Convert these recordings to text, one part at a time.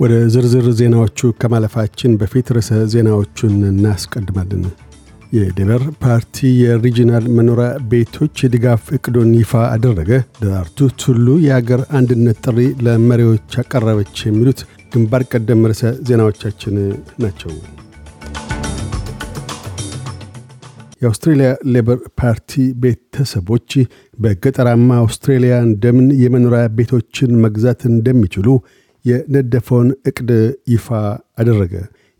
ወደ ዝርዝር ዜናዎቹ ከማለፋችን በፊት ርዕሰ ዜናዎቹን እናስቀድማለን። የሌበር ፓርቲ የ regional መኖሪያ ቤቶች የድጋፍ እቅዱን ይፋ አደረገ። ደራርቱ ቱሉ የአገር አንድነት ጥሪ ለመሪዎች አቀረበች። የሚሉት ግንባር ቀደም ርዕሰ ዜናዎቻችን ናቸው። የአውስትሬልያ ሌበር ፓርቲ ቤተሰቦች በገጠራማ አውስትሬልያ እንደምን የመኖሪያ ቤቶችን መግዛት እንደሚችሉ የነደፈውን እቅድ ይፋ አደረገ።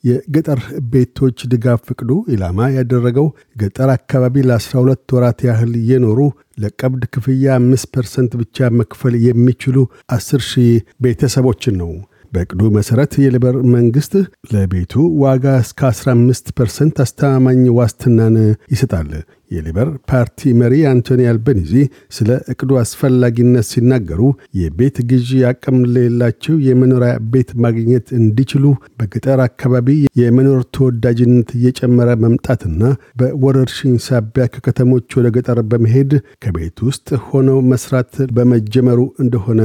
የገጠር ቤቶች ድጋፍ እቅዱ ኢላማ ያደረገው ገጠር አካባቢ ለ12 ወራት ያህል የኖሩ ለቀብድ ክፍያ 5 ፐርሰንት ብቻ መክፈል የሚችሉ 10 ሺህ ቤተሰቦችን ነው። በእቅዱ መሠረት የሌበር መንግሥት ለቤቱ ዋጋ እስከ 15 ፐርሰንት አስተማማኝ ዋስትናን ይሰጣል። የሌበር ፓርቲ መሪ አንቶኒ አልበኒዚ ስለ እቅዱ አስፈላጊነት ሲናገሩ የቤት ግዢ አቅም ለሌላቸው የመኖሪያ ቤት ማግኘት እንዲችሉ በገጠር አካባቢ የመኖር ተወዳጅነት እየጨመረ መምጣትና በወረርሽኝ ሳቢያ ከከተሞች ወደ ገጠር በመሄድ ከቤት ውስጥ ሆነው መስራት በመጀመሩ እንደሆነ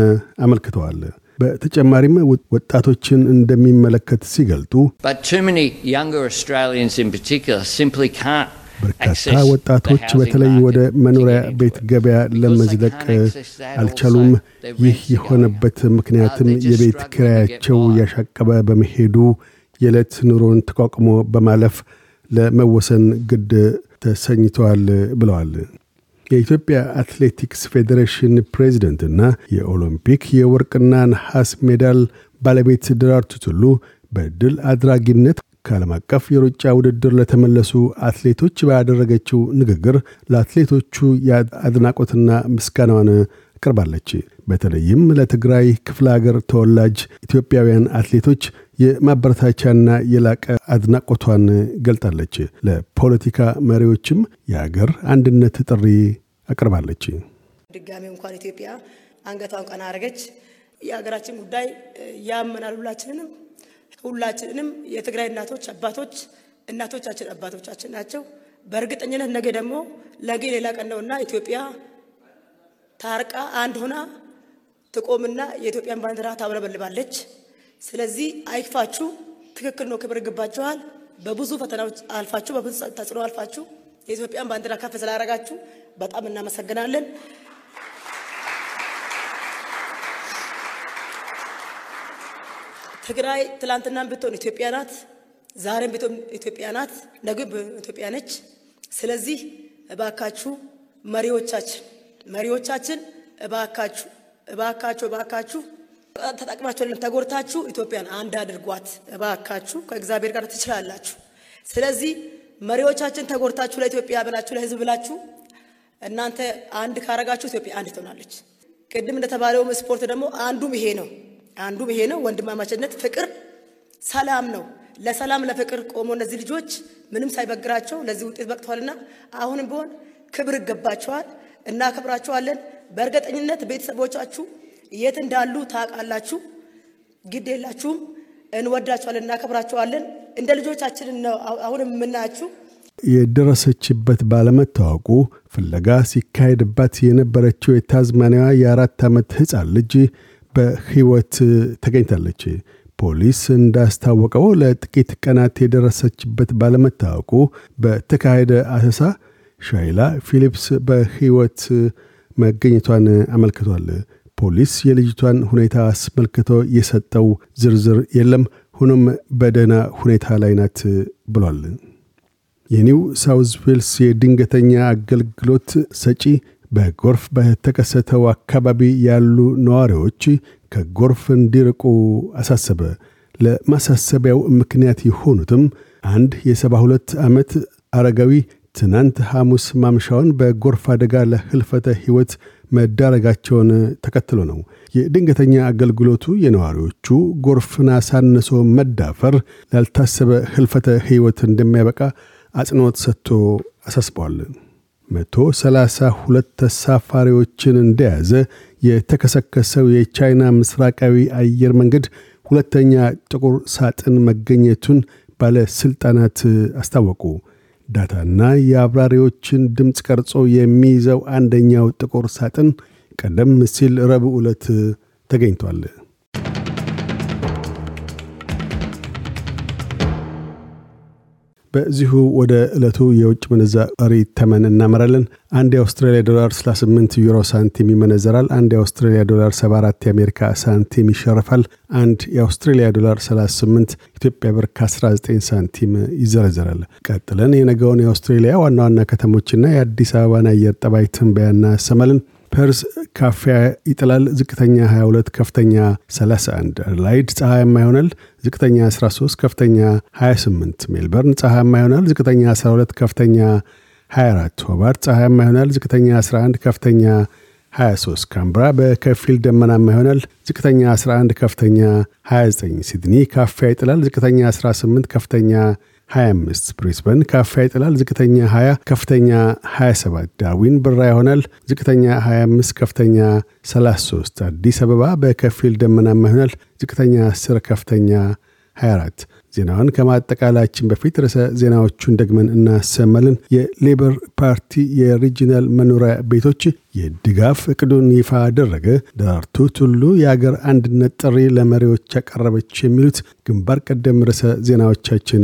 አመልክተዋል። በተጨማሪም ወጣቶችን እንደሚመለከት ሲገልጡ በርካታ ወጣቶች በተለይ ወደ መኖሪያ ቤት ገበያ ለመዝለቅ አልቻሉም። ይህ የሆነበት ምክንያትም የቤት ኪራያቸው ያሻቀበ በመሄዱ የዕለት ኑሮን ተቋቁሞ በማለፍ ለመወሰን ግድ ተሰኝተዋል ብለዋል። የኢትዮጵያ አትሌቲክስ ፌዴሬሽን ፕሬዚደንትና የኦሎምፒክ የወርቅና ነሐስ ሜዳል ባለቤት ደራርቱ ቱሉ በድል አድራጊነት ከዓለም አቀፍ የሩጫ ውድድር ለተመለሱ አትሌቶች ባደረገችው ንግግር ለአትሌቶቹ የአድናቆትና ምስጋናዋን አቅርባለች። በተለይም ለትግራይ ክፍለ አገር ተወላጅ ኢትዮጵያውያን አትሌቶች የማበረታቻና የላቀ አድናቆቷን ገልጣለች። ለፖለቲካ መሪዎችም የአገር አንድነት ጥሪ አቅርባለች። ድጋሚ እንኳን ኢትዮጵያ አንገቷን ቀና አረገች። የሀገራችን ጉዳይ ያመናል ሁላችንንም ሁላችንንም የትግራይ እናቶች አባቶች እናቶቻችን አባቶቻችን ናቸው። በእርግጠኝነት ነገ ደግሞ ነገ ሌላ ቀን ነውና ኢትዮጵያ ታርቃ አንድ ሆና ትቆምና የኢትዮጵያን ባንዲራ ታውለበልባለች። ስለዚህ አይክፋችሁ፣ ትክክል ነው፣ ክብር ይገባችኋል። በብዙ ፈተናዎች አልፋችሁ፣ በብዙ ተጽዕኖ አልፋችሁ የኢትዮጵያን ባንዲራ ከፍ ስላደረጋችሁ በጣም እናመሰግናለን። ትግራይ ትላንትናም ብትሆን ኢትዮጵያ ናት፣ ዛሬም ብትሆን ኢትዮጵያ ናት፣ ነገ ኢትዮጵያ ነች። ስለዚህ እባካችሁ መሪዎቻችን መሪዎቻችን እባካችሁ እባካችሁ እባካችሁ ተጠቅማችሁ ተጎድታችሁ ኢትዮጵያን አንድ አድርጓት። እባካችሁ ከእግዚአብሔር ጋር ትችላላችሁ። ስለዚህ መሪዎቻችን ተጎድታችሁ ለኢትዮጵያ ብላችሁ ለሕዝብ ብላችሁ እናንተ አንድ ካረጋችሁ ኢትዮጵያ አንድ ትሆናለች። ቅድም እንደተባለውም ስፖርት ደግሞ አንዱም ይሄ ነው አንዱም ይሄ ነው። ወንድማማችነት፣ ፍቅር፣ ሰላም ነው። ለሰላም ለፍቅር ቆሞ እነዚህ ልጆች ምንም ሳይበግራቸው ለዚህ ውጤት በቅተዋልና አሁንም ቢሆን ክብር ይገባቸዋል። እናከብራቸዋለን። በእርግጠኝነት ቤተሰቦቻችሁ የት እንዳሉ ታውቃላችሁ። ግድ የላችሁም። እንወዳቸዋለን፣ እናከብራቸዋለን። እንደ ልጆቻችን ነው አሁንም የምናያችሁ። የደረሰችበት ባለመታወቁ ፍለጋ ሲካሄድባት የነበረችው የታዝማኒያዋ የአራት ዓመት ሕፃን ልጅ በሕይወት ተገኝታለች። ፖሊስ እንዳስታወቀው ለጥቂት ቀናት የደረሰችበት ባለመታወቁ በተካሄደ አሰሳ ሻይላ ፊሊፕስ በሕይወት መገኘቷን አመልክቷል። ፖሊስ የልጅቷን ሁኔታ አስመልክቶ የሰጠው ዝርዝር የለም። ሆኖም በደህና ሁኔታ ላይ ናት ብሏል። የኒው ሳውዝ ዌልስ የድንገተኛ አገልግሎት ሰጪ በጎርፍ በተከሰተው አካባቢ ያሉ ነዋሪዎች ከጎርፍ እንዲርቁ አሳሰበ። ለማሳሰቢያው ምክንያት የሆኑትም አንድ የሰባ ሁለት ዓመት አረጋዊ ትናንት ሐሙስ ማምሻውን በጎርፍ አደጋ ለህልፈተ ሕይወት መዳረጋቸውን ተከትሎ ነው። የድንገተኛ አገልግሎቱ የነዋሪዎቹ ጎርፍን አሳንሶ መዳፈር ላልታሰበ ህልፈተ ሕይወት እንደሚያበቃ አጽንዖት ሰጥቶ አሳስበዋል። መቶ ሰላሳ ሁለት ተሳፋሪዎችን እንደያዘ የተከሰከሰው የቻይና ምስራቃዊ አየር መንገድ ሁለተኛ ጥቁር ሳጥን መገኘቱን ባለሥልጣናት አስታወቁ። ዳታና የአብራሪዎችን ድምፅ ቀርጾ የሚይዘው አንደኛው ጥቁር ሳጥን ቀደም ሲል ረቡዕ ዕለት ተገኝቷል። በዚሁ ወደ ዕለቱ የውጭ ምንዛሪ ተመን እናመራለን። አንድ የአውስትራሊያ ዶላር 68 ዩሮ ሳንቲም ይመነዘራል። አንድ የአውስትራሊያ ዶላር 74 የአሜሪካ ሳንቲም ይሸርፋል። አንድ የአውስትራሊያ ዶላር 38 ኢትዮጵያ ብር ከ19 ሳንቲም ይዘረዘራል። ቀጥለን የነገውን የአውስትሬሊያ ዋና ዋና ከተሞችና የአዲስ አበባን አየር ጠባይ ትንበያ እናሰማለን። ፐርስ ካፊያ ይጥላል። ዝቅተኛ 22፣ ከፍተኛ 31። አድላይድ ፀሐያማ ይሆናል። ዝቅተኛ 13፣ ከፍተኛ 28። ሜልበርን ፀሐያማ ይሆናል። ዝቅተኛ 12፣ ከፍተኛ 24። ሆባርት ፀሐያማ ይሆናል። ዝቅተኛ 11፣ ከፍተኛ 23። ካምብራ በከፊል ደመናማ ይሆናል። ዝቅተኛ 11፣ ከፍተኛ 29። ሲድኒ ካፊያ ይጥላል። ዝቅተኛ 18፣ ከፍተኛ 25 ብሪስበን ካፊያ ይጥላል። ዝቅተኛ 20 ከፍተኛ 27 ዳርዊን ብራ ይሆናል። ዝቅተኛ 25 ከፍተኛ 33 አዲስ አበባ በከፊል ደመናማ ይሆናል። ዝቅተኛ 10 ከፍተኛ 24 ዜናውን ከማጠቃላችን በፊት ርዕሰ ዜናዎቹን ደግመን እናሰማለን። የሌበር ፓርቲ የ regional መኖሪያ ቤቶች የድጋፍ እቅዱን ይፋ አደረገ። ደራርቱ ቱሉ የአገር አንድነት ጥሪ ለመሪዎች ያቀረበች የሚሉት ግንባር ቀደም ርዕሰ ዜናዎቻችን